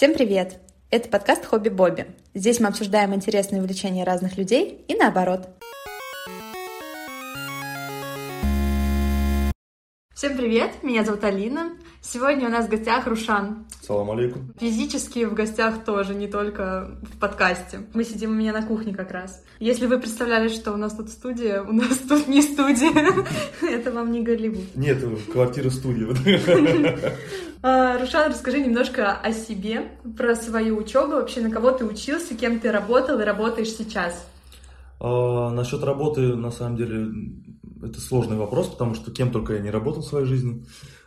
Всем привет! Это подкаст «Хобби Бобби». Здесь мы обсуждаем интересные увлечения разных людей и наоборот. Всем привет! Меня зовут Алина. Сегодня у нас в гостях Рушан. Салам алейкум. Физически в гостях тоже, не только в подкасте. Мы сидим у меня на кухне как раз. Если вы представляли, что у нас тут студия, у нас тут не студия. Это вам не Голливуд. Нет, квартира-студия. А, Рушан, расскажи немножко о себе, про свою учебу, вообще на кого ты учился, кем ты работал и работаешь сейчас. А, насчет работы, на самом деле, это сложный вопрос, потому что кем только я не работал в своей жизни.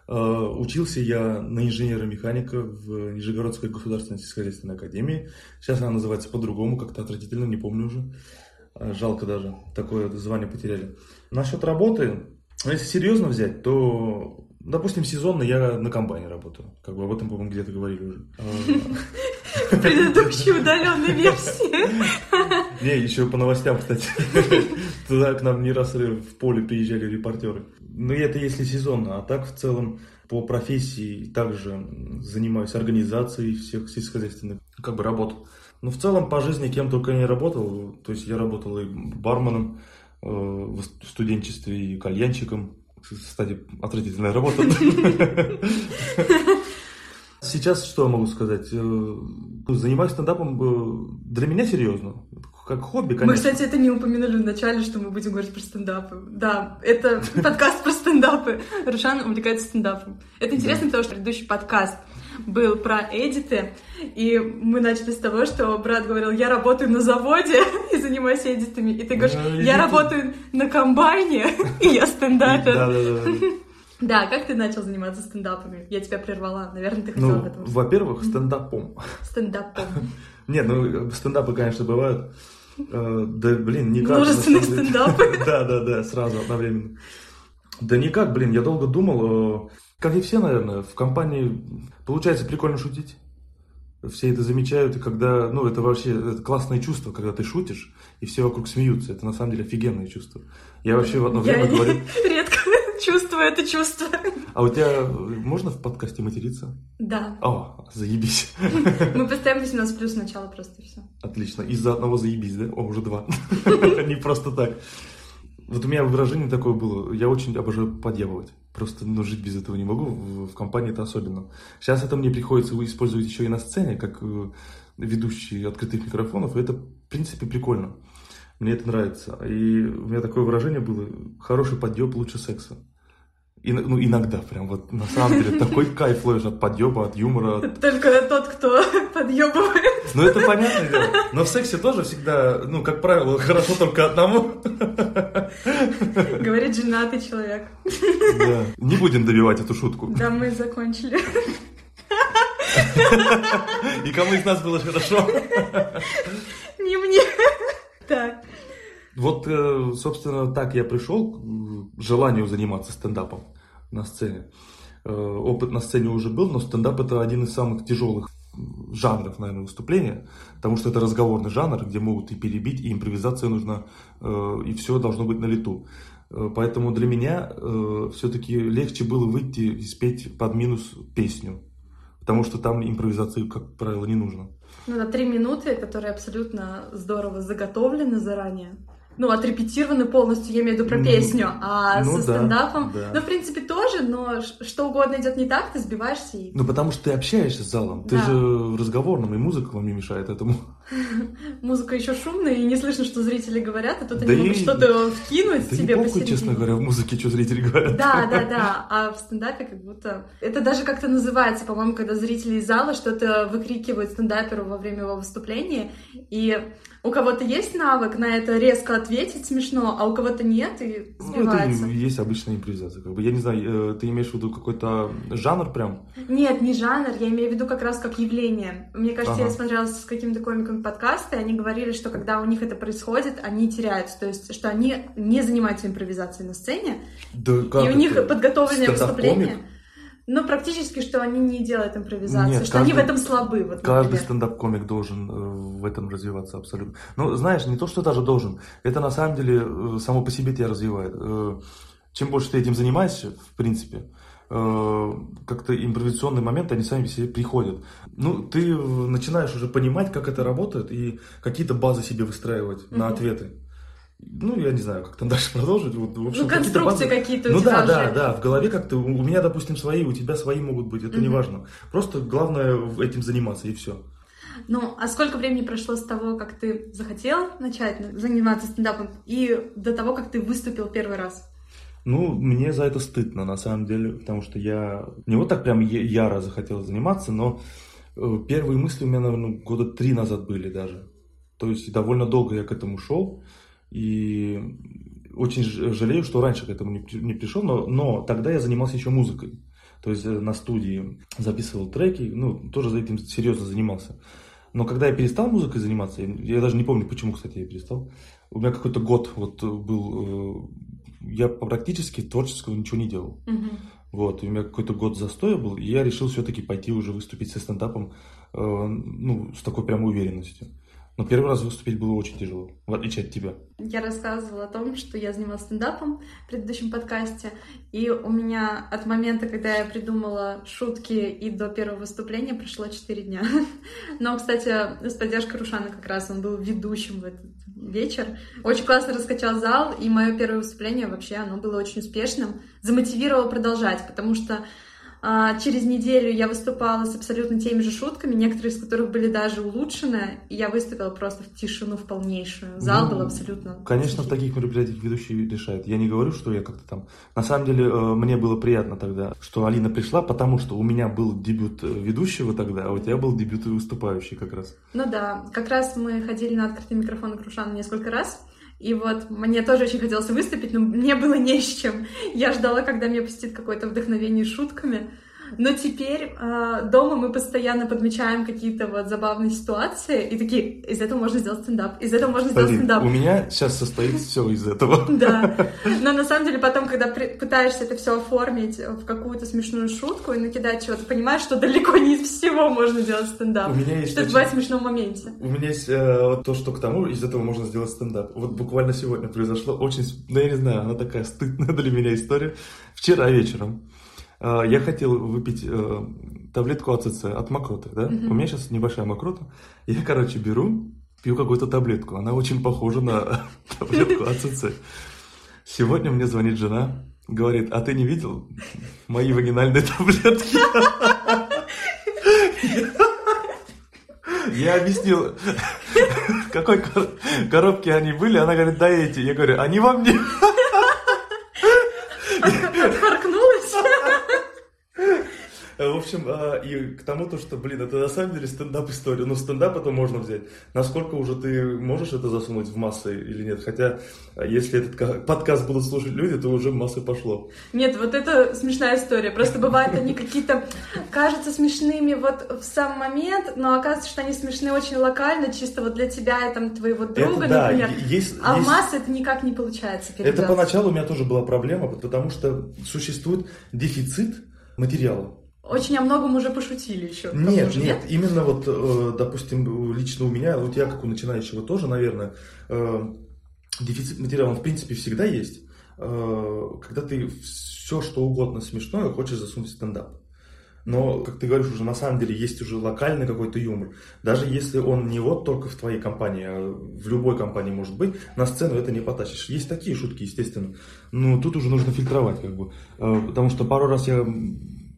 А, учился я на инженера-механика в Нижегородской государственной сельскохозяйственной академии. Сейчас она называется по-другому, как-то отвратительно, не помню уже. А, жалко даже, такое звание потеряли. Насчет работы, если серьезно взять, то Допустим, сезонно я на комбайне работаю. Как бы об этом, по-моему, где-то говорили уже. В предыдущей удаленной версии. Не, еще по новостям, кстати. Туда к нам не раз в поле приезжали репортеры. Но это если сезонно, а так в целом по профессии также занимаюсь организацией всех сельскохозяйственных как бы работ. Но в целом по жизни кем только не работал. То есть я работал и барменом э, в студенчестве, и кальянщиком, кстати, отвратительная работа. Сейчас что могу сказать? Э, ну, занимаюсь стендапом э, для меня серьезно. Как хобби, конечно. Мы, кстати, это не упомянули в начале, что мы будем говорить про стендапы. Да, это подкаст про стендапы. Рушан увлекается стендапом. Это интересно, потому что предыдущий подкаст был про эдиты, и мы начали с того, что брат говорил, я работаю на заводе и занимаюсь эдитами, и ты говоришь, ну, я работаю на комбайне, и я стендапер. Да, как ты начал заниматься стендапами? Я тебя прервала, наверное, ты хотел ну, об этом Во-первых, стендапом. Стендапом. Нет, ну стендапы, конечно, бывают. Э, да, блин, никак. Множественные стендапы. Да, да, да, сразу, одновременно. Да никак, блин, я долго думал, э, как и все, наверное, в компании получается прикольно шутить. Все это замечают, и когда, ну, это вообще это классное чувство, когда ты шутишь, и все вокруг смеются. Это на самом деле офигенное чувство. Я вообще в одно время я говорю... редко чувствую это чувство. А у тебя можно в подкасте материться? Да. О, заебись. Мы поставим 18 плюс начало просто все. Отлично. Из-за одного заебись, да? О, уже два. Не просто так. Вот у меня выражение такое было. Я очень обожаю подъебывать. Просто ну, жить без этого не могу, в, в компании это особенно. Сейчас это мне приходится использовать еще и на сцене, как э, ведущий открытых микрофонов, и это, в принципе, прикольно. Мне это нравится. И у меня такое выражение было, хороший подъеб лучше секса. И, ну, иногда прям вот на самом деле такой кайф ловишь от подъеба, от юмора. От... Только тот, кто подъебывает. Ну это понятное дело. Но в сексе тоже всегда, ну, как правило, хорошо только одному. Говорит женатый человек. Да. Не будем добивать эту шутку. Да, мы закончили. И кому из нас было хорошо? Не мне. Так. Вот, э, собственно, так я пришел к желанию заниматься стендапом на сцене. Э, опыт на сцене уже был, но стендап это один из самых тяжелых жанров, наверное, выступления, потому что это разговорный жанр, где могут и перебить, и импровизация нужна, э, и все должно быть на лету. Поэтому для меня все-таки легче было выйти и спеть под минус песню, потому что там импровизации, как правило, не нужно. Ну, на три минуты, которые абсолютно здорово заготовлены заранее ну, отрепетированы полностью, я имею в виду про ну, песню, а ну, со да, стендапом, да. ну, в принципе, тоже, но что угодно идет не так, ты сбиваешься и... Ну, потому что ты общаешься с залом, да. ты же в разговорном, и музыка вам не мешает этому. Музыка еще шумная, и не слышно, что зрители говорят, а тут да они могут что-то вкинуть да себе посередине. честно говоря, в музыке, что зрители говорят. Да, да, да, а в стендапе как будто... Это даже как-то называется, по-моему, когда зрители из зала что-то выкрикивают стендаперу во время его выступления, и у кого-то есть навык на это резко ответить смешно, а у кого-то нет и сбивается. Ну, это есть обычная импровизация. Как бы, я не знаю, э, ты имеешь в виду какой-то жанр прям? Нет, не жанр, я имею в виду как раз как явление. Мне кажется, ага. я смотрела с какими-то комиками подкасты, и они говорили, что когда у них это происходит, они теряются, то есть, что они не занимаются импровизацией на сцене, да, и у них подготовленное выступление. Ну, практически, что они не делают импровизацию, Нет, что каждый, они в этом слабы. Вот, каждый стендап-комик должен э, в этом развиваться абсолютно. Ну, знаешь, не то, что даже должен, это на самом деле э, само по себе тебя развивает. Э, чем больше ты этим занимаешься, в принципе, как-то импровизационные моменты, они сами себе приходят. Ну, ты начинаешь уже понимать, как это работает, и какие-то базы себе выстраивать mm-hmm. на ответы. Ну, я не знаю, как там дальше продолжить. Вот, в общем, ну, конструкции какие-то, какие у тебя Ну, да, да, да, в голове как-то, у меня, допустим, свои, у тебя свои могут быть, это mm-hmm. не важно. Просто главное этим заниматься, и все. Ну, а сколько времени прошло с того, как ты захотел начать заниматься стендапом, и до того, как ты выступил первый раз? Ну, мне за это стыдно, на самом деле, потому что я не вот так прям яро захотел заниматься, но э, первые мысли у меня, наверное, года три назад были даже. То есть довольно долго я к этому шел, и очень жалею, что раньше к этому не пришел, но, но тогда я занимался еще музыкой. То есть э, на студии записывал треки, ну, тоже за этим серьезно занимался. Но когда я перестал музыкой заниматься, я даже не помню, почему, кстати, я перестал. У меня какой-то год вот был, э, я практически творческого ничего не делал. Угу. Вот, и у меня какой-то год застоя был, и я решил все-таки пойти уже выступить со стендапом, э, ну, с такой прям уверенностью. Но первый раз выступить было очень тяжело, в отличие от тебя. Я рассказывала о том, что я занималась стендапом в предыдущем подкасте, и у меня от момента, когда я придумала шутки и до первого выступления прошло 4 дня. Но, кстати, с поддержкой Рушана как раз он был ведущим в этот вечер. Очень классно раскачал зал, и мое первое выступление вообще, оно было очень успешным. Замотивировало продолжать, потому что через неделю я выступала с абсолютно теми же шутками, некоторые из которых были даже улучшены, и я выступила просто в тишину в полнейшую. Зал ну, был абсолютно... Конечно, тихий. в таких мероприятиях ведущий решает. Я не говорю, что я как-то там... На самом деле, э, мне было приятно тогда, что Алина пришла, потому что у меня был дебют э, ведущего тогда, а у тебя был дебют выступающий как раз. Ну да, как раз мы ходили на открытый микрофон Крушана несколько раз, и вот мне тоже очень хотелось выступить, но мне было не с чем. Я ждала, когда мне посетит какое-то вдохновение шутками. Но теперь э, дома мы постоянно подмечаем какие-то вот забавные ситуации и такие, из этого можно сделать стендап, из этого можно сделать стендап. У меня сейчас состоит все из этого. Да. Но на самом деле потом, когда пытаешься это все оформить в какую-то смешную шутку и накидать чего-то, понимаешь, что далеко не из всего можно сделать стендап. У меня есть что это бывает в смешном моменте. У меня есть э, то, что к тому, из этого можно сделать стендап. Вот буквально сегодня произошло очень, ну я не знаю, она такая стыдная для меня история. Вчера вечером я хотел выпить э, таблетку АЦЦ от мокроты, да? Mm-hmm. У меня сейчас небольшая мокрота. Я, короче, беру, пью какую-то таблетку. Она очень похожа на таблетку АЦЦ. Сегодня мне звонит жена, говорит, а ты не видел мои вагинальные таблетки? Я объяснил, в какой коробке они были. Она говорит, да эти. Я говорю, они во мне. В общем, а, и к тому, то, что, блин, это на самом деле стендап-история. Но стендап это можно взять. Насколько уже ты можешь это засунуть в массы или нет? Хотя, а, если этот подкаст будут слушать люди, то уже массы пошло. Нет, вот это смешная история. Просто бывают они какие-то, кажутся смешными вот в сам момент, но оказывается, что они смешны очень локально, чисто вот для тебя и там твоего друга, это, например. Да, есть, а есть... в массы это никак не получается передать. Это поначалу у меня тоже была проблема, потому что существует дефицит материала. Очень о многом уже пошутили еще. Нет, нет, нет, именно вот, э, допустим, лично у меня, вот я как у начинающего тоже, наверное, э, дефицит материала, в принципе, всегда есть. Э, когда ты все, что угодно смешное, хочешь засунуть в стендап. Но, как ты говоришь, уже на самом деле есть уже локальный какой-то юмор. Даже если он не вот только в твоей компании, а в любой компании может быть, на сцену это не потащишь. Есть такие шутки, естественно. Но тут уже нужно фильтровать, как бы. Потому что пару раз я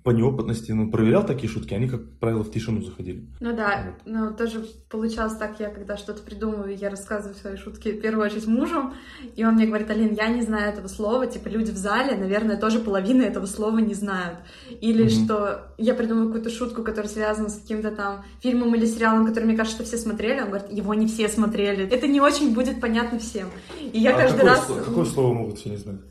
по неопытности ну, проверял такие шутки, они, как правило, в тишину заходили. Ну да, вот. но тоже получалось так, я когда что-то придумываю, я рассказываю свои шутки в первую очередь мужу, и он мне говорит, Алин, я не знаю этого слова, типа люди в зале, наверное, тоже половина этого слова не знают. Или mm-hmm. что я придумаю какую-то шутку, которая связана с каким-то там фильмом или сериалом, который, мне кажется, что все смотрели, он говорит, его не все смотрели. Это не очень будет понятно всем. И я а каждый какое раз... Слово, какое слово могут все не знать?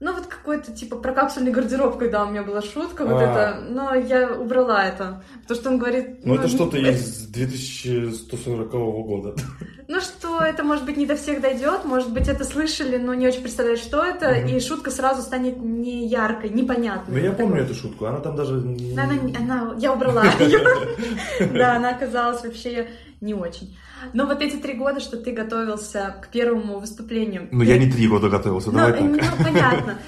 Ну, вот какой-то, типа, про капсульный гардероб, когда у меня была шутка, вот а. это, но я убрала это, потому что он говорит... Ну, ну это что-то это... из 2140 года. Ну, что это, может быть, не до всех дойдет, может быть, это слышали, но не очень представляют, что это, и шутка сразу станет не яркой, непонятной. Ну, я помню эту шутку, она там даже... Она, она, я убрала ее. Да, она оказалась вообще не очень. Но вот эти три года, что ты готовился к первому выступлению... Ну, я не три года готовился, давай ну, так. Ну, понятно.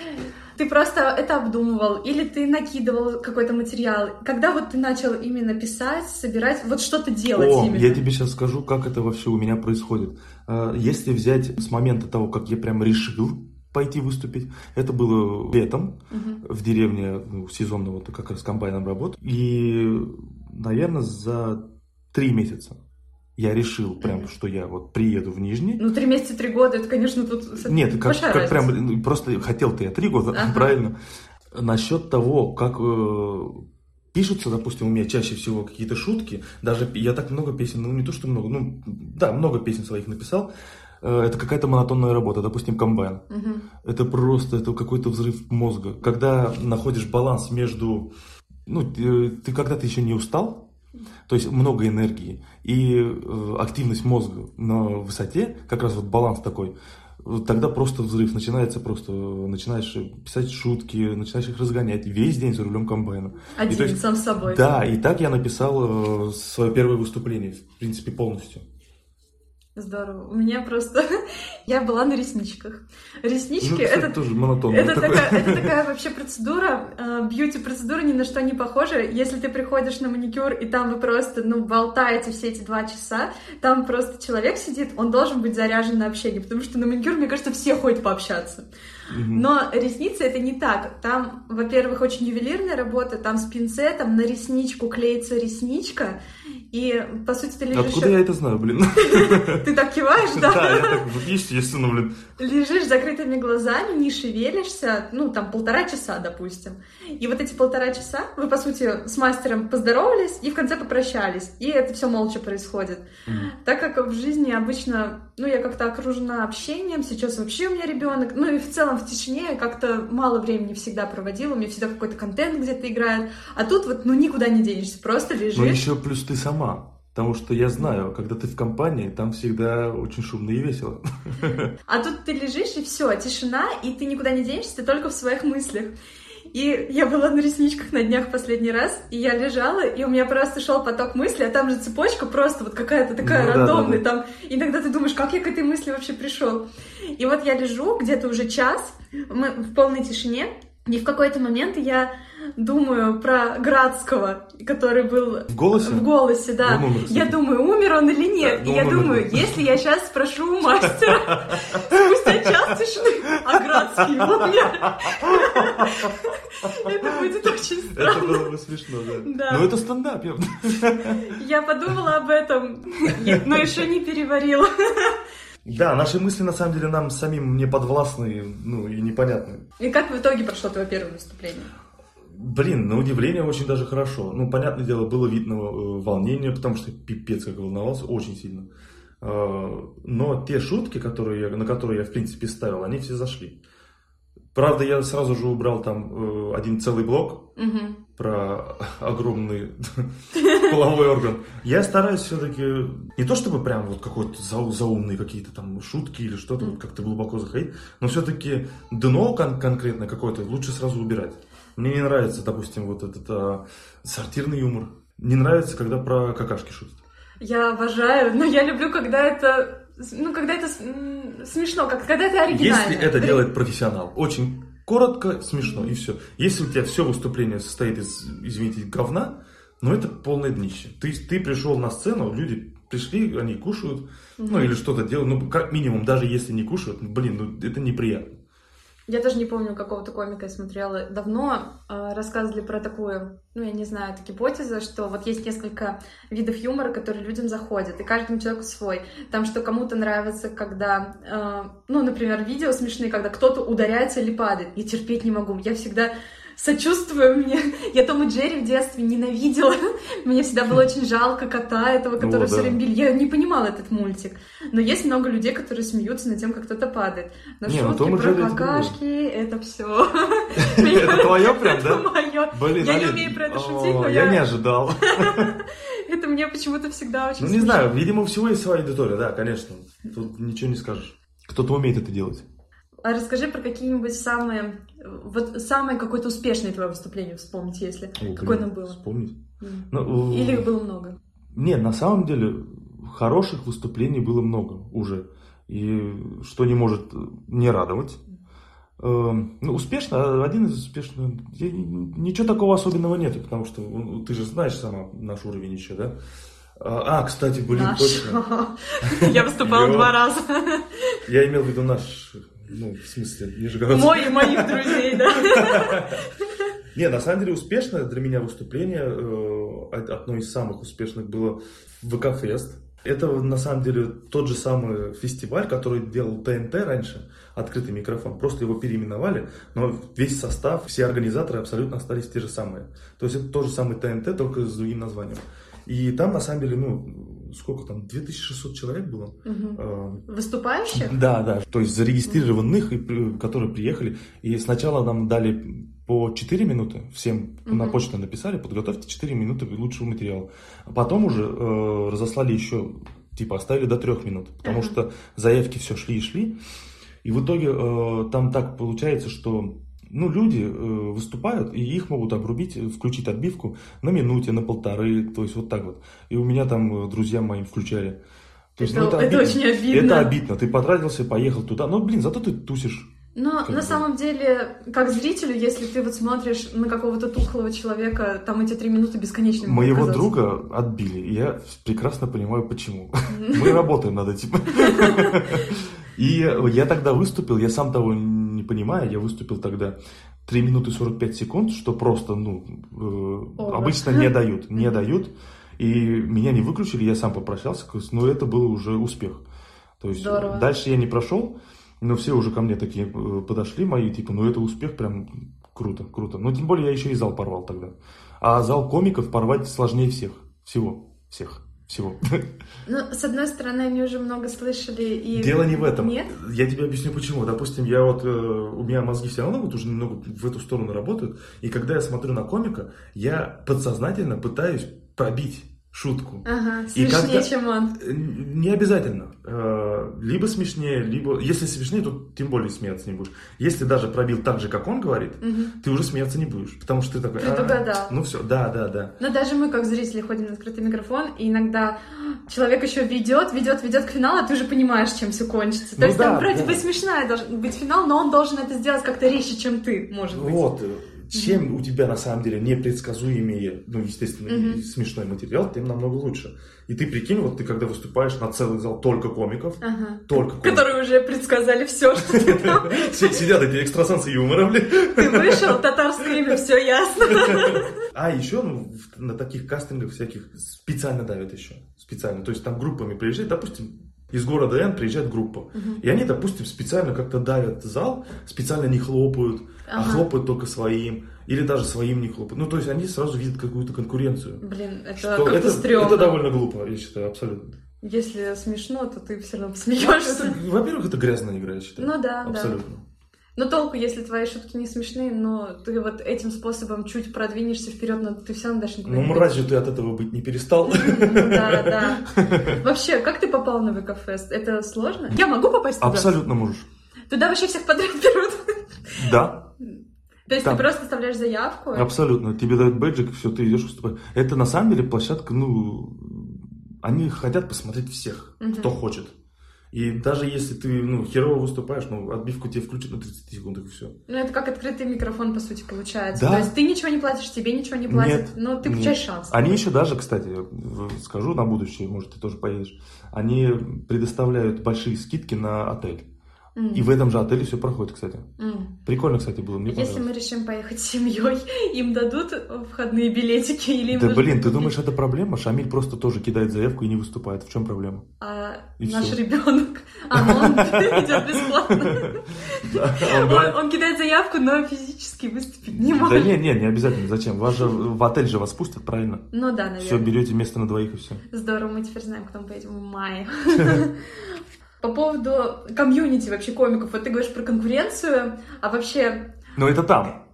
Ты просто это обдумывал, или ты накидывал какой-то материал? Когда вот ты начал именно писать, собирать, вот что-то делать О, именно? я тебе сейчас скажу, как это вообще у меня происходит. А, Если взять с момента того, как я прям решил пойти выступить, это было летом Мгм. в деревне, ну, сезонно вот как раз комбайном работал. И, наверное, за три месяца я решил прям, Мгм. что я вот приеду в Нижний. Ну, три месяца, три года, это, конечно, тут Нет, как, как прям, разница. ну, просто хотел-то я три года, Ага. правильно. Насчет того, как э, пишутся, допустим, у меня чаще всего какие-то шутки, даже я так много песен, ну не то, что много, ну да, много песен своих написал, Э, это какая-то монотонная работа, допустим, комбайн. Мгм. Это просто, это какой-то взрыв мозга. Когда находишь баланс между, ну, ты, ты когда-то еще не устал, то есть много энергии, и э, активность мозга на высоте, как раз вот баланс такой, тогда просто взрыв, начинается просто, начинаешь писать шутки, начинаешь их разгонять весь день за рулем комбайна. Один, И то есть- сам с собой. Да, и так я написал э, свое первое выступление, в принципе, полностью. Здорово. У меня просто... Я была на ресничках. Реснички Ну, кстати, это... тоже монотонно. Это такая, это такая вообще процедура, э, бьюти-процедура ни на что не похожа. Если ты приходишь на маникюр, и там вы просто, ну, болтаете все эти два часа, там просто человек сидит, он должен быть заряжен на общение, потому что на маникюр, мне кажется, все ходят пообщаться. Но ресницы это не так. Там, во-первых, очень ювелирная работа, там с пинцетом на ресничку клеится ресничка, и, по сути, ты лежишь... Откуда я это знаю, блин? Ты так киваешь, Да, да? я так, вот естественно, блин. Лежишь с закрытыми глазами, не шевелишься, ну, там, полтора часа, допустим. И вот эти полтора часа вы, по сути, с мастером поздоровались и в конце попрощались. И это все молча происходит. Мгм. Так как в жизни обычно, ну, я как-то окружена общением, сейчас вообще у меня ребенок, ну, и в целом в тишине я как-то мало времени всегда проводила, у меня всегда какой-то контент где-то играет. А тут вот, ну, никуда не денешься, просто лежишь. Но еще плюс ты сама. Потому что я знаю, когда ты в компании, там всегда очень шумно и весело. А тут ты лежишь, и все, тишина, и ты никуда не денешься, ты только в своих мыслях. И я была на ресничках на днях последний раз, и я лежала, и у меня просто шел поток мыслей, а там же цепочка просто вот какая-то такая Ну да, рандомная, да, там иногда ты думаешь, как я к этой мысли вообще пришел. И вот я лежу где-то уже час, мы в полной тишине, и в какой-то момент я думаю про Градского, который был В голосе? в голосе, да. Умер, кстати. я думаю, умер он или нет. Да, и я умер, думаю, да. если я сейчас спрошу у мастера, спустя час тишины, а Градский умер. Это будет очень Это странно. было бы смешно, да. Да. Но это стендап. я- Я подумала об этом, но еще не переварила. Да, наши мысли на самом деле нам самим не подвластны, ну и непонятны. И как в итоге прошло твое первое выступление? Блин, на удивление очень даже хорошо. Ну, понятное дело, было видно э, волнение, потому что пипец как волновался, очень сильно. Э, Но те шутки, которые на которые я, в принципе, ставил, они все зашли. Правда, я сразу же убрал там э, один целый блок Мгм. про огромный половой орган. Я стараюсь все-таки не то чтобы прям вот какой-то зау- заумные какие-то там шутки или что-то вот как-то глубоко заходить, но все-таки дно кон- конкретно какое-то лучше сразу убирать. Мне не нравится, допустим, вот этот а, сортирный юмор. Не нравится, когда про какашки шутят. Я обожаю, но я люблю, когда это... Ну, когда это смешно, как, когда это оригинально. Если это делает профессионал, очень коротко, смешно и все. Если у тебя все выступление состоит из, извините, говна, ну это полное днище. Ты, ты пришел на сцену, люди пришли, они кушают, ну или что-то делают, ну как минимум, даже если не кушают, блин, ну это неприятно. Я даже не помню, какого-то комика я смотрела. Давно э, рассказывали про такую, ну, я не знаю, это гипотеза, что вот есть несколько видов юмора, которые людям заходят, и каждому человеку свой. Там, что кому-то нравится, когда, э, ну, например, видео смешные, когда кто-то ударяется или падает. Я терпеть не могу. Я всегда сочувствую мне. Я Том и Джерри в детстве ненавидела. Мне всегда было очень жалко кота этого, который О, все да. время били. Я не понимала этот мультик. Но есть много людей, которые смеются над тем, как кто-то падает. Но Не, ну, шутки и про Джерри это какашки, это все. Это твое прям, Это да? мое. Я не умею про это шутить, но я я- не ожидал. Это мне почему-то всегда очень Ну не знаю, видимо, у всего есть своя аудитория, да, конечно. Тут ничего не скажешь. Кто-то умеет это делать. А расскажи про какие-нибудь самые, вот самое какое-то успешное твое выступление вспомнить, если. О, Какое оно было? Вспомнить. М. Ну, Или их было много? Не, на самом деле хороших выступлений было много уже. И что не может не радовать. Эм, ну, успешно, один из успешных. Ничего такого особенного нет, потому что ну, ты же знаешь сама наш уровень еще, да? А, а кстати, блин, наш. точно. Я выступала два раза. Я имел в виду наш, ну, в смысле, Нижегородский. Мой и моих друзей, да. Не, на самом деле успешное для меня выступление, э, одно из самых успешных было ВК-фест. Это на самом деле тот же самый фестиваль, который делал ТНТ раньше, открытый микрофон. Просто его переименовали, но весь состав, все организаторы абсолютно остались те же самые. То есть это тот же самый ТНТ, только с другим названием. И там на самом деле, ну, сколько там, 2600 человек было. Угу. Выступающих? Да, да, то есть зарегистрированных, угу. которые приехали. И сначала нам дали по 4 минуты всем угу. на почту написали, подготовьте 4 минуты лучшего материала. А потом уже э, разослали еще, типа оставили до 3 минут, потому угу. что заявки все шли и шли. И в итоге э, там так получается, что ну, люди э, выступают, и их могут обрубить, включить отбивку на минуте, на полторы, то есть вот так вот. И у меня там э, друзья мои включали. То есть, это, ну, это, это обидно. очень обидно. Это обидно. Ты потратился, поехал туда. Но, блин, зато ты тусишь. Но как на бы. самом деле, как зрителю, если ты вот смотришь на какого-то тухлого человека, там эти три минуты бесконечными Моего друга отбили, и я прекрасно понимаю, почему. Мы работаем над этим. И я тогда выступил, я сам того не понимаю, я выступил тогда 3 минуты 45 секунд, что просто, ну, э, обычно не дают, не дают. И меня не выключили, я сам попрощался, но это был уже успех. То есть Здорово. дальше я не прошел, но все уже ко мне такие э, подошли мои, типа, ну это успех прям круто, круто. Но тем более я еще и зал порвал тогда. А зал комиков порвать сложнее всех. Всего. Всех. Всего. Ну, с одной стороны, они уже много слышали и... Дело не в этом. Нет? Я тебе объясню почему. Допустим, я вот, э, у меня мозги все равно вот уже немного в эту сторону работают. И когда я смотрю на комика, я подсознательно пытаюсь пробить шутку. Ага, смешнее, чем он. Не обязательно. Э, либо смешнее, либо... Если смешнее, то тем более смеяться не будешь. Если даже пробил так же, как он говорит, угу. ты уже смеяться не будешь. Потому что ты такой... Ты догадал. Ну все, да, да, да. Но даже мы, как зрители, ходим на открытый микрофон, и иногда человек еще ведет, ведет, ведет к финалу, а ты уже понимаешь, чем все кончится. То ну, есть да, там вроде да. бы смешная должен быть финал, но он должен это сделать как-то резче, чем ты, может быть. Вот чем mm-hmm. у тебя на самом деле непредсказуемее, ну, естественно, mm-hmm. смешной материал, тем намного лучше. И ты прикинь, вот ты когда выступаешь на целый зал только комиков, ага. только комиков. Которые уже предсказали все, что ты там. Сидят эти экстрасенсы юмора, блин. Ты вышел, татарское имя, все ясно. А еще ну, на таких кастингах всяких специально давят еще. Специально. То есть там группами приезжают, допустим, из города Н приезжает группа. Угу. И они, допустим, специально как-то давят зал, специально не хлопают, а ага. а хлопают только своим. Или даже своим не хлопают. Ну, то есть они сразу видят какую-то конкуренцию. Блин, это как-то это, стрёмно. Это довольно глупо, я считаю, абсолютно. Если смешно, то ты все равно посмеешься. Ну, во-первых, это грязная игра, я считаю. Ну да, абсолютно. Да. Но толку, если твои шутки не смешные, но ты вот этим способом чуть продвинешься вперед, но ты все равно дальше никуда Ну, разве ты от этого быть не перестал? Да, да. Вообще, как ты попал на ВК-фест? Это сложно? Я могу попасть туда? Абсолютно можешь. Туда вообще всех подряд берут? Да. То есть Там. ты просто оставляешь заявку? Абсолютно. Тебе дают бэджик, все, ты идешь выступать. Это на самом деле площадка, ну, они хотят посмотреть всех, угу. кто хочет. И даже если ты, ну, херово выступаешь, ну, отбивку тебе включат на 30 секунд, и все. Ну, это как открытый микрофон, по сути, получается. Да? То есть ты ничего не платишь, тебе ничего не платят, нет, но ты получаешь нет. шанс. Они еще даже, кстати, скажу на будущее, может, ты тоже поедешь, они предоставляют большие скидки на отель. Mm. И в этом же отеле все проходит, кстати. Mm. Прикольно, кстати, было. Мне Если мы решим поехать с семьей, им дадут входные билетики или им Да блин, ты думаешь, это проблема? Шамиль просто тоже кидает заявку и не выступает. В чем проблема? А и наш все. ребенок, а ну, он идет бесплатно. Он кидает заявку, но физически выступить не может. Да не, не, не обязательно. Зачем? Вас же в отель же вас пустят, правильно? Ну да, наверное. Все, берете место на двоих и все. Здорово, мы теперь знаем, куда мы поедем в мае. По поводу комьюнити вообще комиков, вот ты говоришь про конкуренцию, а вообще... Ну это там.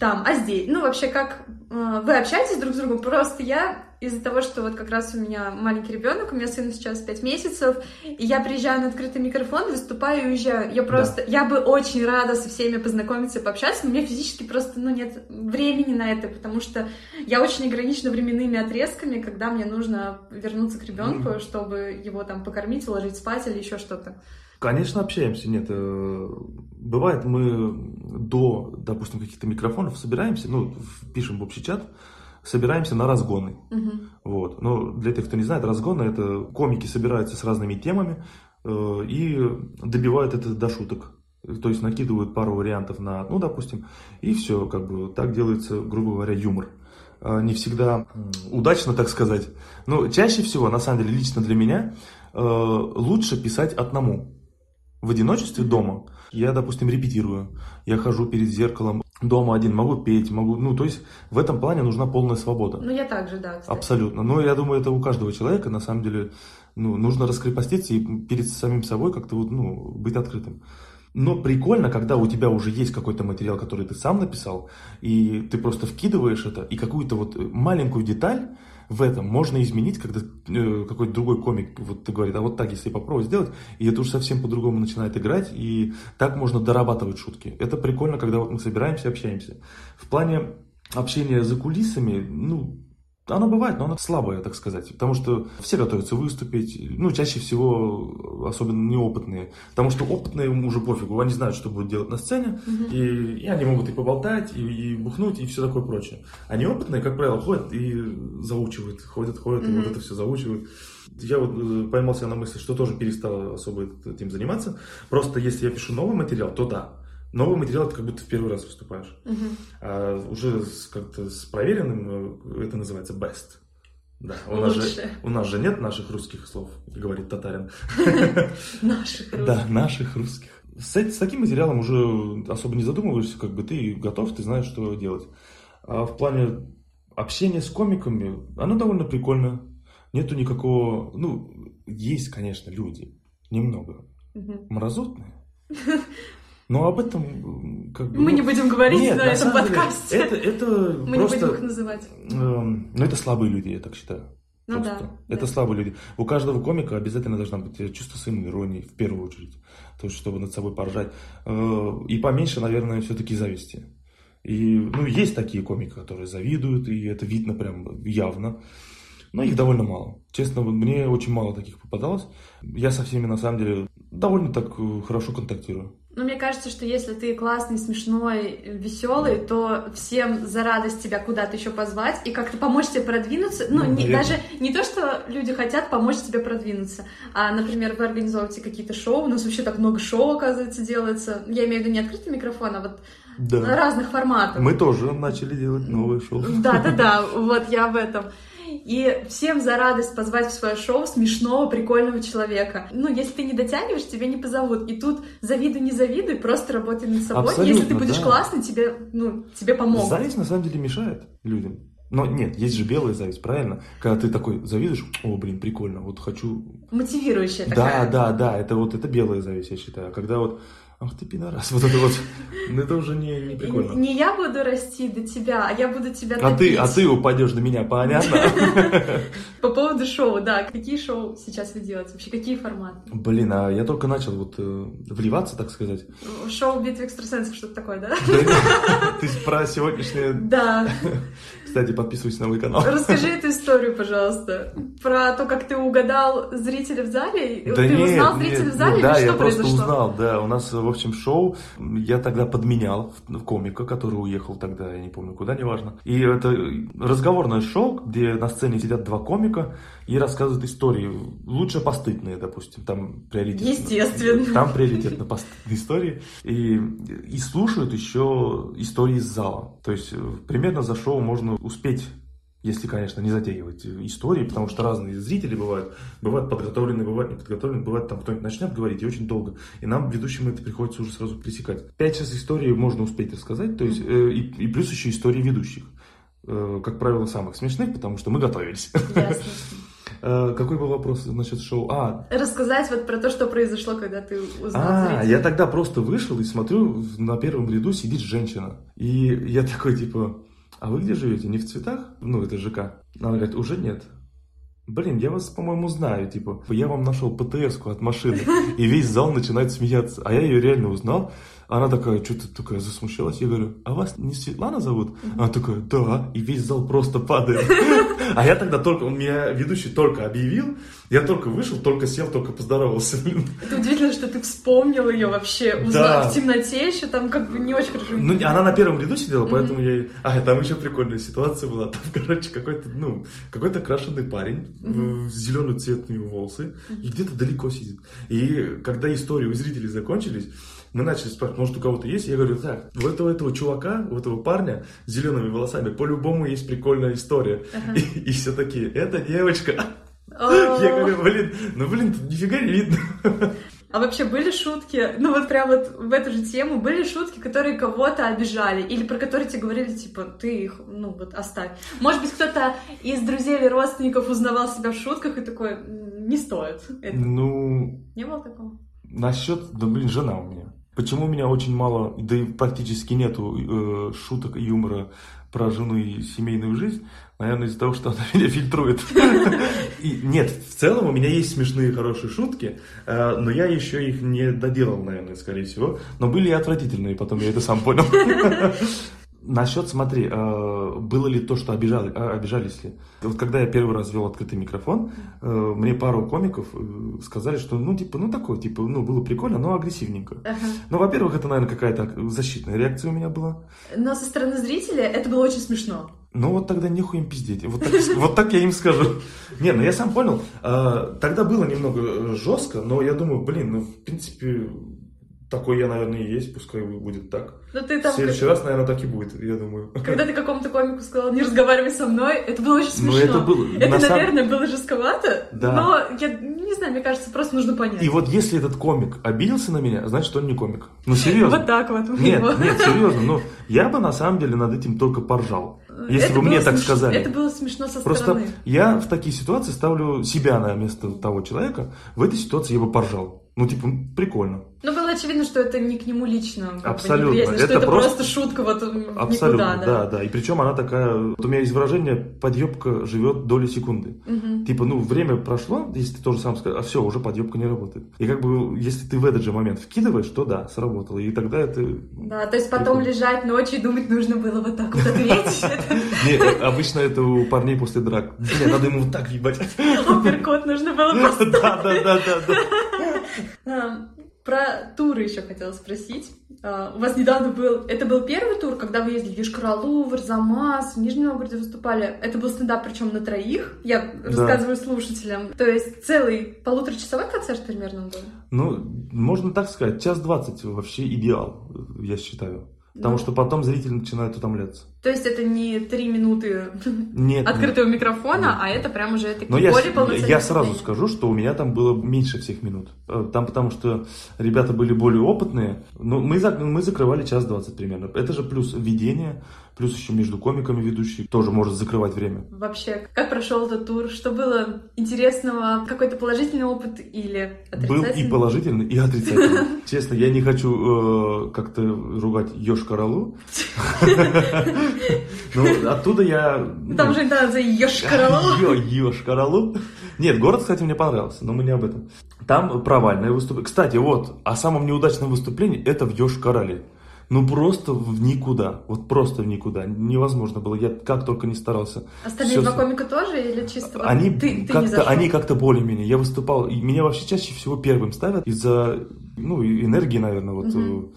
Там, а здесь? Ну вообще как э, вы общаетесь друг с другом? Просто я из-за того, что вот как раз у меня маленький ребенок, у меня сыну сейчас 5 месяцев, и я приезжаю на открытый микрофон, выступаю и уезжаю. Я просто, да. я бы очень рада со всеми познакомиться, пообщаться, но меня физически просто, ну, нет времени на это, потому что я очень ограничена временными отрезками, когда мне нужно вернуться к ребенку, mm-hmm. чтобы его там покормить, уложить спать или еще что-то. Конечно, общаемся. Нет, э, бывает, мы до, допустим, каких-то микрофонов собираемся, ну, пишем в общий чат, собираемся на разгоны. Мгм. Вот. Но для тех, кто не знает, разгоны это комики собираются с разными темами э, и добивают это до шуток. То есть накидывают пару вариантов на одну, допустим, и все, как бы так делается, грубо говоря, юмор. А, Не всегда удачно, так сказать. Но чаще всего, на самом деле, лично для меня, э, лучше писать одному. В одиночестве дома. Я, допустим, репетирую. Я хожу перед зеркалом дома один, могу петь, могу... Ну, то есть в этом плане нужна полная свобода. Ну, я также, да, кстати. Абсолютно. Но я думаю, это у каждого человека, на самом деле, ну, нужно раскрепоститься и перед самим собой как-то вот, ну, быть открытым. Но прикольно, когда у тебя уже есть какой-то материал, который ты сам написал, и ты просто вкидываешь это, и какую-то вот маленькую деталь в этом можно изменить, когда э, какой-то другой комик вот говорит, а вот так, если попробовать сделать, и это уже совсем по-другому начинает играть, и так можно дорабатывать шутки. Это прикольно, когда вот мы собираемся, общаемся. В плане общения за кулисами, ну, оно бывает, но оно слабое, так сказать. Потому что все готовятся выступить. Ну, чаще всего, особенно неопытные. Потому что опытные уже пофигу. Они знают, что будут делать на сцене. И, и они могут и поболтать, и, и бухнуть, и все такое прочее. А неопытные, как правило, ходят и заучивают. Ходят, ходят, и Мгм. вот это все заучивают. Я вот э, поймал себя на мысли, что тоже перестал особо этим заниматься. Просто если я пишу новый материал, то да. Новый материал, это как будто в первый раз выступаешь. Мгм. А уже с, как-то с проверенным э, это называется best. Да, у нас, же, Лучше. у нас же нет наших русских слов, говорит татарин. Наших русских. Да, наших русских. С, с таким материалом уже особо не задумываешься, как бы ты готов, ты знаешь, что делать. А в плане общения с комиками, оно довольно прикольно. Нету никакого... Ну, есть, конечно, люди, немного, Мгм. мразотные. Но об этом как бы... Мы ну, не будем говорить нет, на этом самом деле, подкасте. это, это Мы просто... не будем их называть. Эм, Ну, это слабые люди, я так считаю. Ну Просто. да. Это да. слабые люди. У каждого комика обязательно должна быть э, чувство самоиронии, в первую очередь. То есть, чтобы над собой поржать. Э, И поменьше, наверное, все-таки зависти. И, ну, есть такие комики, которые завидуют, и это видно прям явно. Но их довольно мало. Честно, мне очень мало таких попадалось. Я со всеми, на самом деле, довольно так э, хорошо контактирую. Но мне кажется, что если ты классный, смешной, веселый, то всем за радость тебя куда-то еще позвать и как-то помочь тебе продвинуться. Ну, Ну, не- даже не то, что люди хотят помочь тебе продвинуться, а, например, вы организовываете какие-то шоу, у нас вообще так много шоу, оказывается, делается. Я имею в виду не открытый микрофон, а вот Да. разных форматов. Мы тоже начали делать новое шоу. Да, да, да, вот я в этом. И всем за радость позвать в свое шоу смешного, прикольного человека. Ну, если ты не дотягиваешь, тебя не позовут. И тут завидуй, не завидуй, просто работай над собой. Абсолютно, если ты будешь да. классный, тебе, ну, тебе помогут. Зависть на самом деле мешает людям. Но нет, есть же белая зависть, правильно? Когда ты такой завидуешь, о, блин, прикольно, вот хочу... Мотивирующая Да, такая. да, да, это вот это белая зависть, я считаю. А Когда вот, ах ты пидорас, вот это вот, ну это уже не, не прикольно. Не я буду расти до тебя, а я буду тебя А ты, топить. а ты упадешь на меня, понятно? По поводу шоу, да. Какие шоу сейчас вы делаете? Вообще, какие форматы? Блин, а я только начал вот э, вливаться, так сказать. Шоу «Битва экстрасенсов» что-то такое, да? Ты про сегодняшнее... Да. Кстати, подписывайся на мой канал. Расскажи эту историю, пожалуйста. Про то, как ты угадал зрителя в зале. Да ты нет, узнал нет, зрителя в нет, зале Да, или я что просто произошло? узнал, да. У нас, в общем, шоу, я тогда подменял комика, который уехал тогда, я не помню куда, неважно. И это разговорное шоу, где на сцене сидят два комика и рассказывают истории. Лучше постыдные, допустим, там приоритет. Естественно. Там приоритет на постыдные истории. И, и слушают еще истории из зала. То есть, э, примерно за шоу можно успеть если, конечно, не затягивать истории, потому что разные зрители бывают. Бывают подготовленные, бывают неподготовленные, бывает там кто-нибудь начнет говорить и очень долго. И нам, ведущим, это приходится уже сразу пресекать. Пять часов истории можно успеть рассказать, то есть, э, и, и плюс еще истории ведущих. Э, как правило, самых смешных, потому что мы готовились. Ясно. Э, Какой был вопрос насчет шоу? А, Рассказать вот про то, что произошло, когда ты узнал а, зрителя. я тогда просто вышел и смотрю, на первом ряду сидит женщина. И я такой, типа, а вы где живете? Не в цветах? Ну, это ЖК. Она говорит, уже нет. Блин, я вас, по-моему, знаю, типа, я вам нашел ПТС-ку от машины, и весь зал начинает смеяться. А я ее реально узнал. Она такая, что-то такая засмущалась. Я говорю, а вас не Светлана зовут? Она такая, да. И весь зал просто падает. А я тогда только, он меня ведущий только объявил, я только вышел, только сел, только поздоровался. Это удивительно, что ты вспомнил ее вообще, узнал в темноте еще, там как бы не очень хорошо. Ну, она на первом ряду сидела, поэтому я... А, там еще прикольная ситуация была. Там, короче, какой-то, ну, какой-то крашеный парень, зеленый цвет волосы, и где-то далеко сидит. И когда истории у зрителей закончились, мы начали спрашивать, может, у кого-то есть? Я говорю, так, у этого, этого чувака, у этого парня с зелеными волосами по-любому есть прикольная история. Uh-huh. И, и все такие, это девочка. Oh. Я говорю, блин, ну блин, тут нифига не видно. А вообще были шутки, ну вот прям вот в эту же тему, были шутки, которые кого-то обижали, или про которые тебе говорили, типа, ты их, ну вот оставь. Может быть, кто-то из друзей или родственников узнавал себя в шутках и такой, не стоит. Это. Ну... Не было такого? Насчет, да блин, жена у меня. Почему у меня очень мало, да и практически нету э, шуток и юмора про жену и семейную жизнь? Наверное, из-за того, что она меня фильтрует. Нет, в целом у меня есть смешные, хорошие шутки, э, но я еще их не доделал, наверное, скорее всего. Но были и отвратительные, потом я это сам понял. Насчет, смотри, э, было ли то, что обижали, а, обижались ли? Вот когда я первый раз вел открытый микрофон, э, мне пару комиков э, сказали, что, ну, типа, ну, такое, типа, ну, было прикольно, но агрессивненько. Ага. Ну, во-первых, это, наверное, какая-то защитная реакция у меня была. Но со стороны зрителя это было очень смешно. Ну, вот тогда нехуй им пиздеть. Вот так, вот так я им скажу. Не, ну я сам понял. Тогда было немного жестко, но я думаю, блин, ну, в принципе, такой я, наверное, и есть, пускай будет так. Но ну, ты там... В следующий раз, наверное, так и будет, я думаю. Когда ты какому-то комику сказал, не разговаривай со мной, это было очень смешно. Ну, это было... Это, на наверное, было жестковато, да. но я не знаю, мне кажется, просто нужно понять. И вот если этот комик обиделся на меня, значит, он не комик. Ну, серьезно. Вот так вот. Нет, нет, серьезно, ну, я бы на самом деле над этим только поржал. Если это бы мне так сказали. Это было смешно со Просто стороны. я в такие ситуации ставлю себя на место того человека. В этой ситуации я бы поржал. Ну, типа, прикольно. Ну, было очевидно, что это не к нему лично. Абсолютно. это, что это просто... просто шутка вот Абсолютно, никуда, да. да, да. И причем она такая... Вот у меня есть выражение, подъебка живет доли секунды. Угу. Типа, ну, время прошло, если ты тоже сам скажешь, а все, уже подъебка не работает. И как бы, если ты в этот же момент вкидываешь, то да, сработало. И тогда это... Да, то есть потом лежать ночью и думать нужно было вот так вот ответить. Нет, обычно это у парней после драк. Блин, надо ему вот так ебать. Апперкот нужно было просто. Да, да, да, да. Про туры еще хотела спросить. А, у вас недавно был... Это был первый тур, когда вы ездили в Ешкаралу, в Арзамас, в Нижнем Новгороде выступали. Это был стендап, причем на троих. Я да. рассказываю слушателям. То есть целый полуторачасовой концерт примерно был? Ну, можно так сказать. Час двадцать вообще идеал, я считаю. Потому ну. что потом зритель начинает утомляться. То есть это не три минуты нет, открытого нет, микрофона, нет. а это прям уже такие Но более полноценные. Я сразу скажу, что у меня там было меньше всех минут. Э, там потому что ребята были более опытные. Но мы, мы закрывали час двадцать примерно. Это же плюс введение, плюс еще между комиками ведущий тоже может закрывать время. Вообще, как прошел этот тур? Что было интересного? Какой-то положительный опыт или отрицательный? Был и положительный, и отрицательный. Честно, я не хочу э, как-то ругать Ёж Каралу. Ну, оттуда я... Там же да, за Ёж Каралу. Ёж Каралу. Нет, город, кстати, мне понравился, но мы не об этом. Там провальное выступление. Кстати, вот, о самом неудачном выступлении это в Ёж Карале ну просто в никуда, вот просто в никуда, невозможно было, я как только не старался. Остальные два комика тоже или чисто они ты, ты как-то, они как-то более-менее, я выступал, и меня вообще чаще всего первым ставят из-за, ну, энергии, наверное, вот, угу.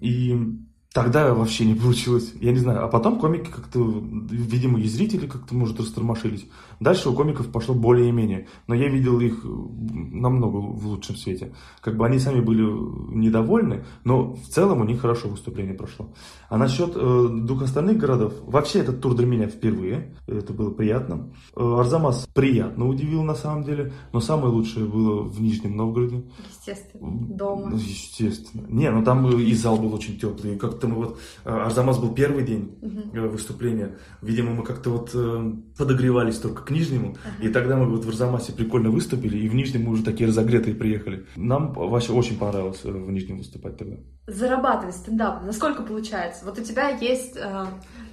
и Тогда вообще не получилось. Я не знаю. А потом комики как-то, видимо, и зрители как-то, может, растормошились. Дальше у комиков пошло более-менее. Но я видел их намного в лучшем свете. Как бы они сами были недовольны, но в целом у них хорошо выступление прошло. А насчет э, двух остальных городов, вообще этот тур для меня впервые. Это было приятно. Э, Арзамас приятно удивил на самом деле. Но самое лучшее было в Нижнем Новгороде. Естественно. Дома. Естественно. Не, ну там и зал был очень теплый. Как как-то мы вот, э, Арзамас был первый день uh выступления, видимо, мы как-то вот э, подогревались только к Нижнему, uh-huh. и тогда мы вот в Арзамасе прикольно выступили, и в Нижнем мы уже такие разогретые приехали. Нам вообще очень понравилось в Нижнем выступать тогда. Зарабатывать стендапом, насколько получается? Вот у тебя есть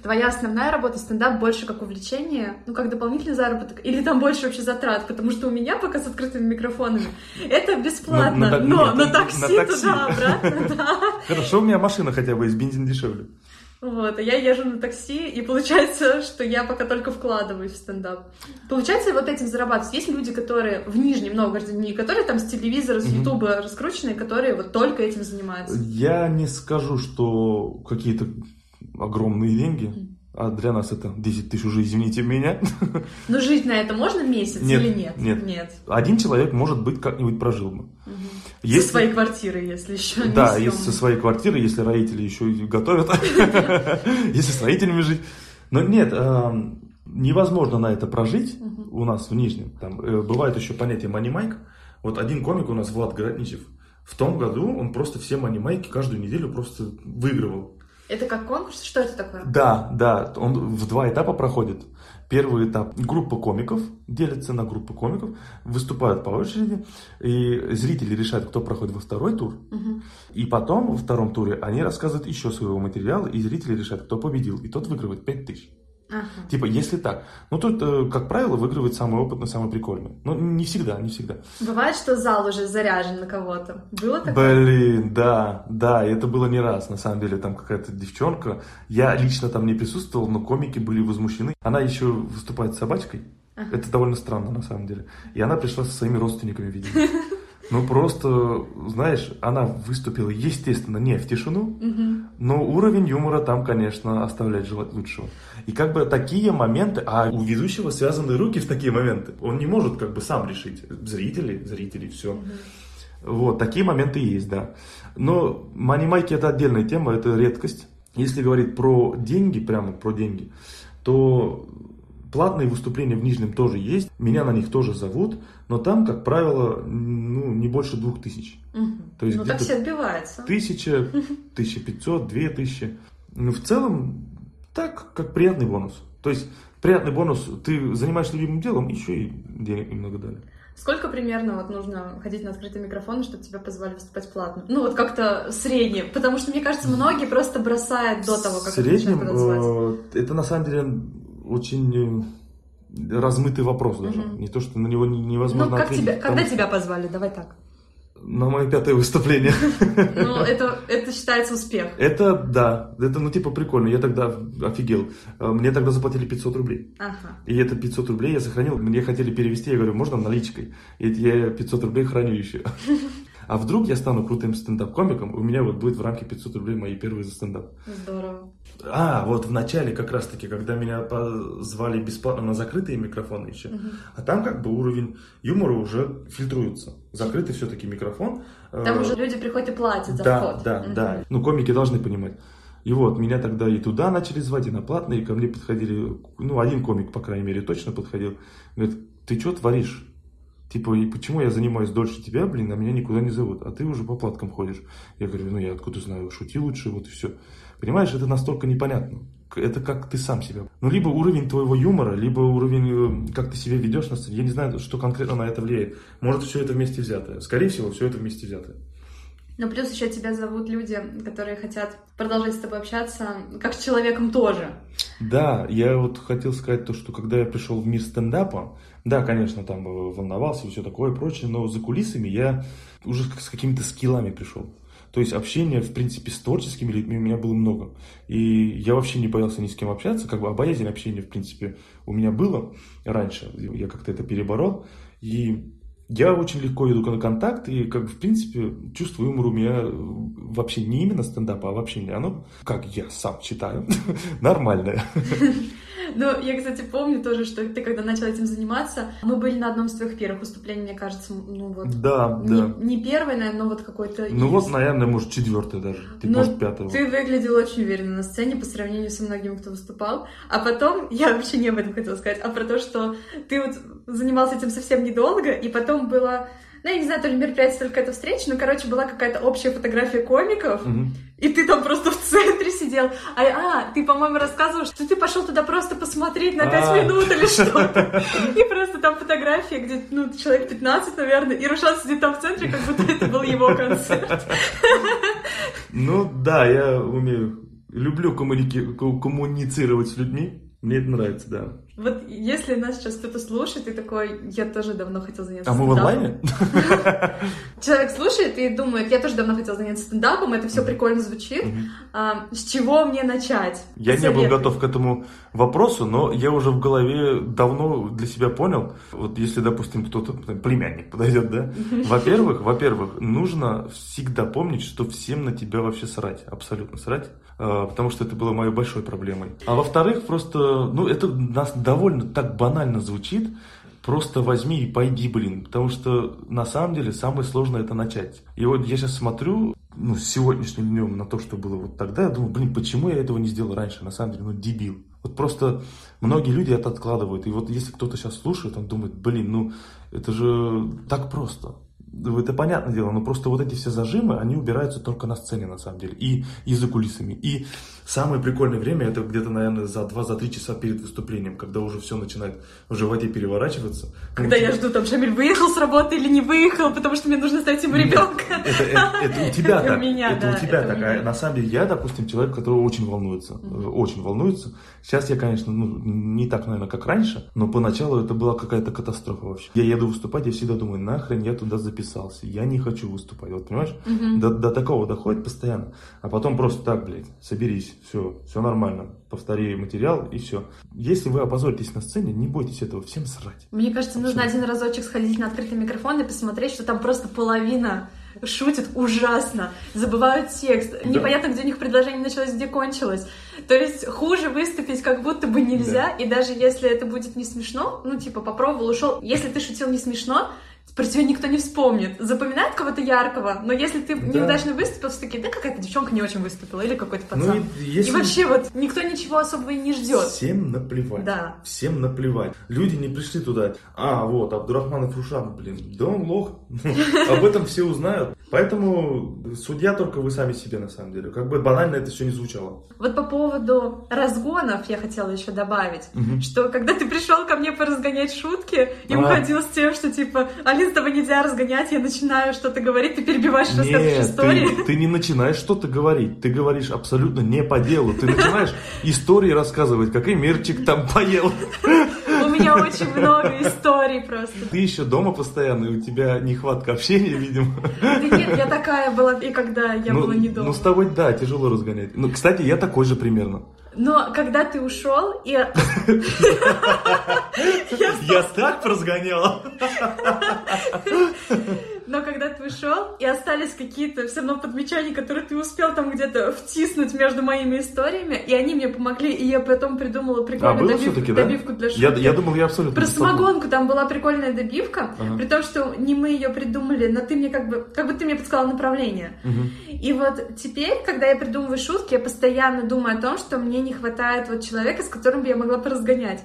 твоя основная работа стендап больше как увлечение, ну как дополнительный заработок, или там больше вообще затрат, потому что у меня пока с открытыми микрофонами это бесплатно, На- на- но нет, на на такси такси. туда обратно, да. Хорошо, у меня машина хотя бы есть, бензин дешевле. Вот, а я езжу на такси, и получается, что я пока только вкладываюсь в стендап. Получается, вот этим зарабатывать. Есть люди, которые в Нижнем Новгороде, не которые там с телевизора, с. Ютуба раскрученные, которые вот только этим занимаются. Я не скажу, что какие-то огромные деньги, а для нас это 10 тысяч уже, извините меня. Но жить на это можно месяц Нет, или нет? нет. Нет. Один человек, может быть, как-нибудь прожил бы. Мгм. Если- Со своей квартиры, если еще Да, если со своей квартиры, если родители еще готовят, если с родителями жить. Но нет, эм, невозможно на это прожить у нас в Нижнем. Там э, бывает еще понятие манимайк. Вот один комик у нас, Влад Городничев, в том году он просто все манимайки каждую неделю просто выигрывал. Это как конкурс? Что это такое? Да, да, он в два этапа проходит. Первый этап группа комиков делится на группы комиков, выступают по очереди, и зрители решают, кто проходит во второй тур. Мгм. И потом во втором туре они рассказывают еще своего материала, и зрители решают, кто победил, и тот выигрывает 5000. Ага. Типа, если так. Ну, тут, э, как правило, выигрывает самый опытный, самый прикольный. Но не всегда, не всегда. Бывает, что зал уже заряжен на кого-то. Было такое? Блин, да, да, и это было не раз, на самом деле, там какая-то девчонка, я лично там не присутствовал, но комики были возмущены. Она еще выступает с собачкой, Ага. это довольно странно, на самом деле. И она пришла со своими родственниками, видимо. Ну, просто, знаешь, она выступила, естественно, не в тишину, Мгм. но уровень юмора там, конечно, оставляет желать лучшего. И как бы такие моменты, а у ведущего связаны руки в такие моменты. Он не может как бы сам решить. Зрители, зрители, все. Вот, такие моменты есть, да. Но манимайки это отдельная тема, это редкость. Если говорить про деньги, прямо про деньги, то платные выступления в Нижнем тоже есть. Меня на них тоже зовут, но там, как правило, ну, не больше двух тысяч. Мгм. То есть ну так все отбиваются. Тысяча, тысяча пятьсот, две тысячи. Ну, в целом, так, как приятный бонус. То есть, приятный бонус, ты занимаешься любимым делом, еще и денег немного дали. Сколько примерно вот нужно ходить на открытый микрофон, чтобы тебе позвали выступать платно? Ну вот как-то среднее, потому что мне кажется, многие просто бросают до того, как В это среднем, начинают называть. э, это на самом деле очень э, размытый вопрос даже. Мгм. Не то, что на него не- невозможно Ну как ответить. тебя, когда тебя позвали? Давай так. На мое пятое выступление. Ну это, это считается успех. Это, да, это, ну, типа, прикольно. Я тогда офигел. Э, Мне тогда заплатили 500 рублей. Ага. И это 500 рублей я сохранил. Мне хотели перевести, я говорю, можно наличкой? И я 500 рублей храню еще. А вдруг я стану крутым стендап-комиком, у меня вот будет в рамке 500 рублей мои первые за стендап. Здорово. А, вот в начале как раз-таки, когда меня позвали бесплатно на закрытые микрофоны еще, Мгм. а там как бы уровень юмора уже фильтруется. Закрытый все-таки микрофон. Там э, уже люди приходят и платят за да, вход. да, Мгм. да. Ну, комики должны понимать. И вот, меня тогда и туда начали звать, и на платные, и ко мне подходили, ну, один комик, по крайней мере, точно подходил. Говорит, ты что творишь? Типа, и почему я занимаюсь дольше тебя, блин, а меня никуда не зовут, а ты уже по платкам ходишь. Я говорю, ну, я откуда знаю, шути лучше, вот и все. Понимаешь, это настолько непонятно. Это как ты сам себя. Ну, либо уровень твоего юмора, либо уровень, э, как ты себя ведешь на сцене. Я не знаю, что конкретно на это влияет. Может, все это вместе взятое. Скорее всего, все это вместе взятое. Ну, плюс еще тебя зовут люди, которые хотят продолжать с тобой общаться, как с человеком тоже. Да, я вот хотел сказать то, что когда я пришел в мир стендапа, да, конечно, там э, волновался и все такое прочее, но за кулисами я уже с какими-то скиллами пришел. То есть общение, в принципе, с творческими людьми у меня было много. И я вообще не боялся ни с кем общаться, как бы боязнь общения, в принципе, у меня было раньше. Я как-то это переборол. И я очень легко иду на контакт, и, как бы, в принципе, чувство юмора у меня э, вообще не именно стендапа, а вообще не оно, как я сам читаю, нормальное. Ну, я, кстати, помню тоже, что ты, когда начал этим заниматься, мы были на одном из твоих первых выступлений, мне кажется, ну вот. Да, Не, да. не первый, наверное, но вот какой-то Ну вот, наверное, может, четвертое даже. Ты, Ну, может, пятое. Ты выглядел очень уверенно на сцене по сравнению со многими, кто выступал. А потом, я вообще не об этом хотела сказать, а про то, что ты вот занимался этим совсем недолго, и потом было, ну, я не знаю, то ли мероприятие, только эта встреча, но, короче, была какая-то общая фотография комиков, Мгм. и ты там просто в центре сидел. А, а, ты, по-моему, рассказывал, что ты пошел туда просто посмотреть на пять А. минут или что-то. И просто там фотография, где, ну, человек 15, наверное, и Рушан сидит там в центре, как будто это был его концерт. Ну да, я умею люблю коммуницировать с людьми. Мне это нравится, да. Вот если нас сейчас кто-то слушает и такой, я тоже давно хотел заняться А мы в стендапом». онлайне? Человек слушает и думает, я тоже давно хотел заняться стендапом, это все прикольно звучит. А, с чего мне начать? Я не был готов к этому вопросу, но я уже в голове давно для себя понял, вот если, допустим, кто-то, племянник подойдет, да, во-первых, во-первых, нужно всегда помнить, что всем на тебя вообще срать, абсолютно срать, а, потому что это было моей большой проблемой. А во-вторых, просто, ну, это нас довольно так банально звучит, Просто возьми и пойди, блин. Потому что на самом деле самое сложное это начать. И вот я сейчас смотрю, ну, сегодняшним днем на то, что было вот тогда, я думаю, блин, почему я этого не сделал раньше? На самом деле, ну, дебил. Вот просто многие люди это откладывают. И вот если кто-то сейчас слушает, он думает, блин, ну, это же так просто. Это понятное дело, но просто вот эти все зажимы, они убираются только на сцене, на самом деле, и, и за кулисами. И самое прикольное время, это где-то, наверное, за 2-3 часа перед выступлением, когда уже все начинает в животе переворачиваться. Когда Ну, я жду, там, Шамиль выехал с работы или не выехал, потому что мне нужно ставить ему ребенка. Это, это- это у тебя Это у так. меня, это да, у тебя это у так. А на самом деле я, допустим, человек, который очень волнуется. э, Очень волнуется. Сейчас я, конечно, ну, не так, наверное, как раньше, но поначалу это была какая-то катастрофа вообще. Я еду выступать, я всегда думаю, нахрен я туда записался. Я не хочу выступать. Вот понимаешь? До, до такого доходит постоянно. А потом просто так, блядь, соберись, все, все нормально. Повтори материал и все. Если вы опозоритесь на сцене, не бойтесь этого, всем срать. Мне кажется, нужно один разочек сходить на открытый микрофон и посмотреть, что там просто половина шутит ужасно, забывают текст, непонятно, где у них предложение началось, где кончилось. То есть хуже выступить как будто бы нельзя, и даже если это будет не смешно, ну типа попробовал, ушел, если ты шутил не смешно, про тебя никто не вспомнит. Запоминает кого-то яркого, но если ты Да. неудачно выступил, все такие, да какая-то девчонка не очень выступила, или какой-то Ну пацан. и если- И вообще вот никто ничего особого и не ждет. Всем наплевать. Да. Всем наплевать. Люди не пришли туда. А, вот, Абдурахманов Рушан, блин, да он лох. Об этом все узнают. Поэтому судья только вы сами себе, на самом деле. Как бы банально это все не звучало. Вот по поводу разгонов я хотела еще добавить, что когда ты пришел ко мне поразгонять шутки и А. уходил с тем, что типа, Алис, этого нельзя разгонять, я начинаю что-то говорить, ты перебиваешь Нет, истории. ты, ты не начинаешь что-то говорить. Ты говоришь абсолютно не по делу. Ты начинаешь истории рассказывать, как Эмирчик там поел. У меня очень много историй просто. Ты еще дома постоянно, и у тебя нехватка общения, видимо. Да нет, я такая была и когда я ну, была не дома. ну, с тобой, да, тяжело разгонять. Ну, кстати, я такой же примерно. Но когда ты ушел, и... Я так разгоняла. Но когда ты ушел, и остались какие-то все равно подмечания, которые ты успел там где-то втиснуть между моими историями, и они мне помогли, и я потом придумала А, прикольную было добив- да? добивку для шутки. Я, я думал, я абсолютно... Про самогонку там была прикольная добивка, Ага. при том, что не мы ее придумали, но ты мне как бы, как бы ты мне подсказала направление. Мгм. И вот теперь, когда я придумываю шутки, я постоянно думаю о том, что мне не хватает вот человека, с которым бы я могла поразгонять.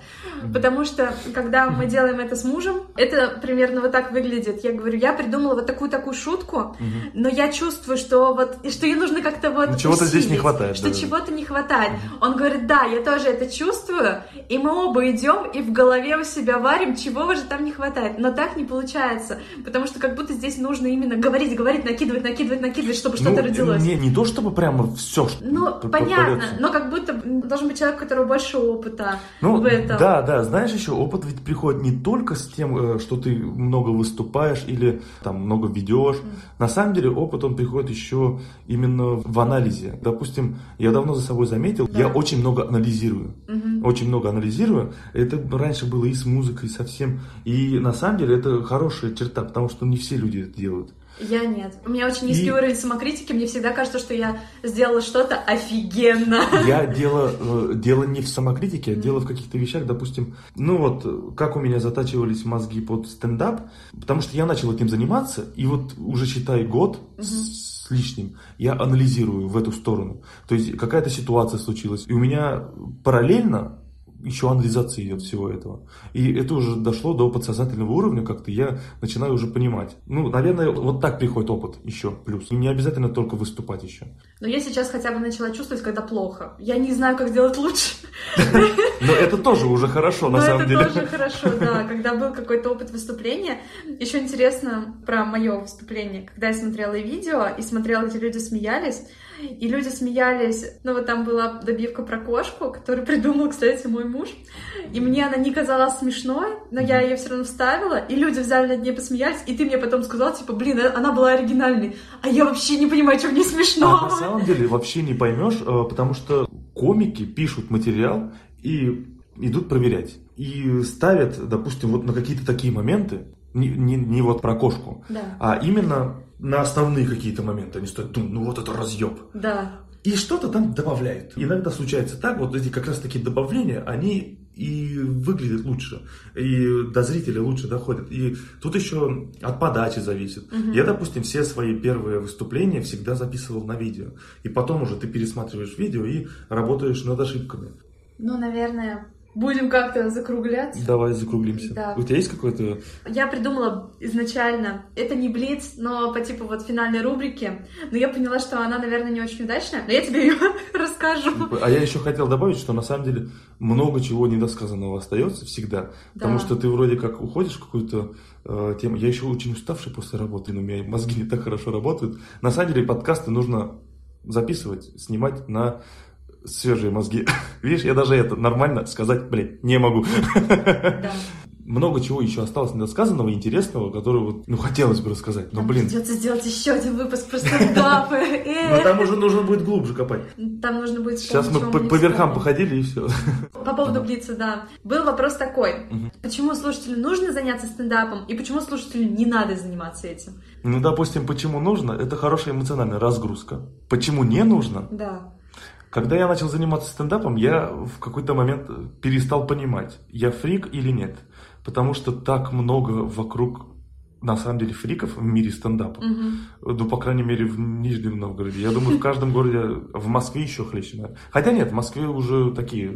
Потому что, когда мы делаем это с мужем, это примерно вот так выглядит. Я говорю, я придумала вот такую-такую шутку, но я чувствую, что вот, что ее нужно как-то вот Ну, чего-то здесь не хватает, Что да. чего-то не хватает. Он говорит, да, я тоже это чувствую, и мы оба идем и в голове у себя варим, чего же там не хватает. Но так не получается, потому что как будто здесь нужно именно говорить, говорить, накидывать, накидывать, накидывать, чтобы что-то Ну, родилось. Не, не то чтобы прямо все, Ну, понятно, но как будто должен быть человек, у которого больше опыта Ну, в этом. да, да, знаешь, еще опыт ведь приходит не только с тем, э, что ты много выступаешь или там много ведешь. На самом деле опыт, он приходит еще именно в анализе. Допустим, я давно за собой заметил, Да. я очень много анализирую. Мгм. Очень много анализирую. Это раньше было и с музыкой, и со всем. И на самом деле это хорошая черта, потому что не все люди это делают. Я нет. У меня очень низкий И- уровень самокритики. Мне всегда кажется, что я сделала что-то офигенно. Я дело, э, дело не в самокритике, а дело в каких-то вещах, допустим, ну вот, э, как у меня затачивались мозги под стендап, потому что я начал этим заниматься, и вот уже считай год с, с лишним, я анализирую в эту сторону. То есть какая-то ситуация случилась, и у меня параллельно еще анализация идет всего этого. И это уже дошло до подсознательного уровня, как-то я начинаю уже понимать. Ну, наверное, вот так приходит опыт еще плюс. И не обязательно только выступать еще. Но я сейчас хотя бы начала чувствовать, когда плохо. Я не знаю, как сделать лучше. Но это тоже уже хорошо, на самом деле. это тоже хорошо, да. Когда был какой-то опыт выступления. Еще интересно про мое выступление. Когда я смотрела видео и смотрела, эти люди смеялись, и люди смеялись. Ну, вот там была добивка про кошку, которую придумал, кстати, мой муж. И мне она не казалась смешной, но я ее все равно вставила, и люди в зале над ней посмеялись, и ты мне потом сказал, типа, блин, э, она была оригинальной, а я вообще не понимаю, что в ней смешно. А на самом деле вообще не поймешь, э, потому что комики пишут материал и идут проверять. И ставят, допустим, вот на какие-то такие моменты, не, не, не вот про кошку, да. а именно на основные какие-то моменты. Они стоят, ну вот это разъеб. Да. И что-то там добавляют. Иногда случается так, вот эти как раз таки добавления, они и выглядят лучше, и до зрителя лучше доходят. И тут еще от подачи зависит. Угу. Я, допустим, все свои первые выступления всегда записывал на видео. И потом уже ты пересматриваешь видео и работаешь над ошибками. Ну, наверное, Будем как-то закругляться. Давай закруглимся. Да. У тебя есть какой-то... Я придумала изначально, это не блиц, но по типу вот финальной рубрики, но я поняла, что она, наверное, не очень удачная, но я тебе ее расскажу. А я еще хотел добавить, что на самом деле много чего недосказанного остается всегда, да. потому что ты вроде как уходишь в какую-то э, тему. Я еще очень уставший после работы, но у меня мозги не так хорошо работают. На самом деле подкасты нужно записывать, снимать на свежие мозги. Видишь, я даже это нормально сказать, блин, не могу. Да. Много чего еще осталось недосказанного, интересного, которое вот, ну, хотелось бы рассказать, но, блин. Придется сделать еще один выпуск про стендапы. Но там уже нужно будет глубже копать. Там нужно будет Сейчас мы по, по верхам походили и все. По поводу Блица, да. Был вопрос такой. Почему слушателю нужно заняться стендапом и почему слушателю не надо заниматься этим? Ну, допустим, почему нужно? Это хорошая эмоциональная разгрузка. Почему не нужно? Да. Когда я начал заниматься стендапом, я в какой-то момент перестал понимать, я фрик или нет. Потому что так много вокруг, на самом деле, фриков в мире стендапа. Угу. Ну, по крайней мере, в Нижнем Новгороде. Я думаю, в каждом городе, в Москве еще хлеще. Наверное. Хотя нет, в Москве уже такие...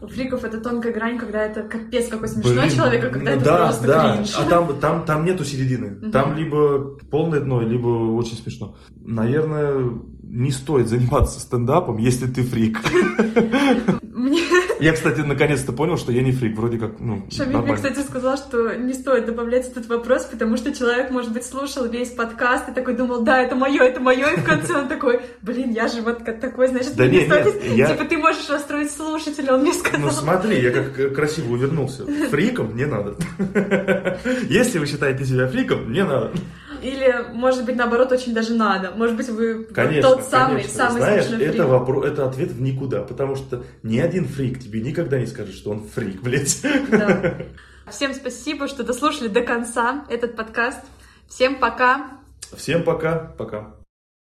Фриков это тонкая грань, когда это капец какой смешной Блин, человек, а когда это да, просто да. кринж. А там, там, там нету середины. Угу. Там либо полное дно, либо очень смешно. Наверное, не стоит заниматься стендапом, если ты фрик. Мне... Я, кстати, наконец-то понял, что я не фрик, вроде как, ну, Шамиль мне, кстати, сказал, что не стоит добавлять этот вопрос, потому что человек, может быть, слушал весь подкаст и такой думал, да, это мое, это мое, и в конце он такой, блин, я же вот такой, значит, да не нет, стоит... я... Типа, ты можешь расстроить слушателя, он мне сказал. Ну, смотри, я как красиво увернулся. Фриком не надо. Если вы считаете себя фриком, не надо. Или, может быть, наоборот, очень даже надо. Может быть, вы конечно, тот самый, конечно. самый Знаешь, смешной это, вопро- это ответ в никуда, потому что ни один фрик тебе никогда не скажет, что он фрик, блядь. Да. Всем спасибо, что дослушали до конца этот подкаст. Всем пока. Всем пока. Пока.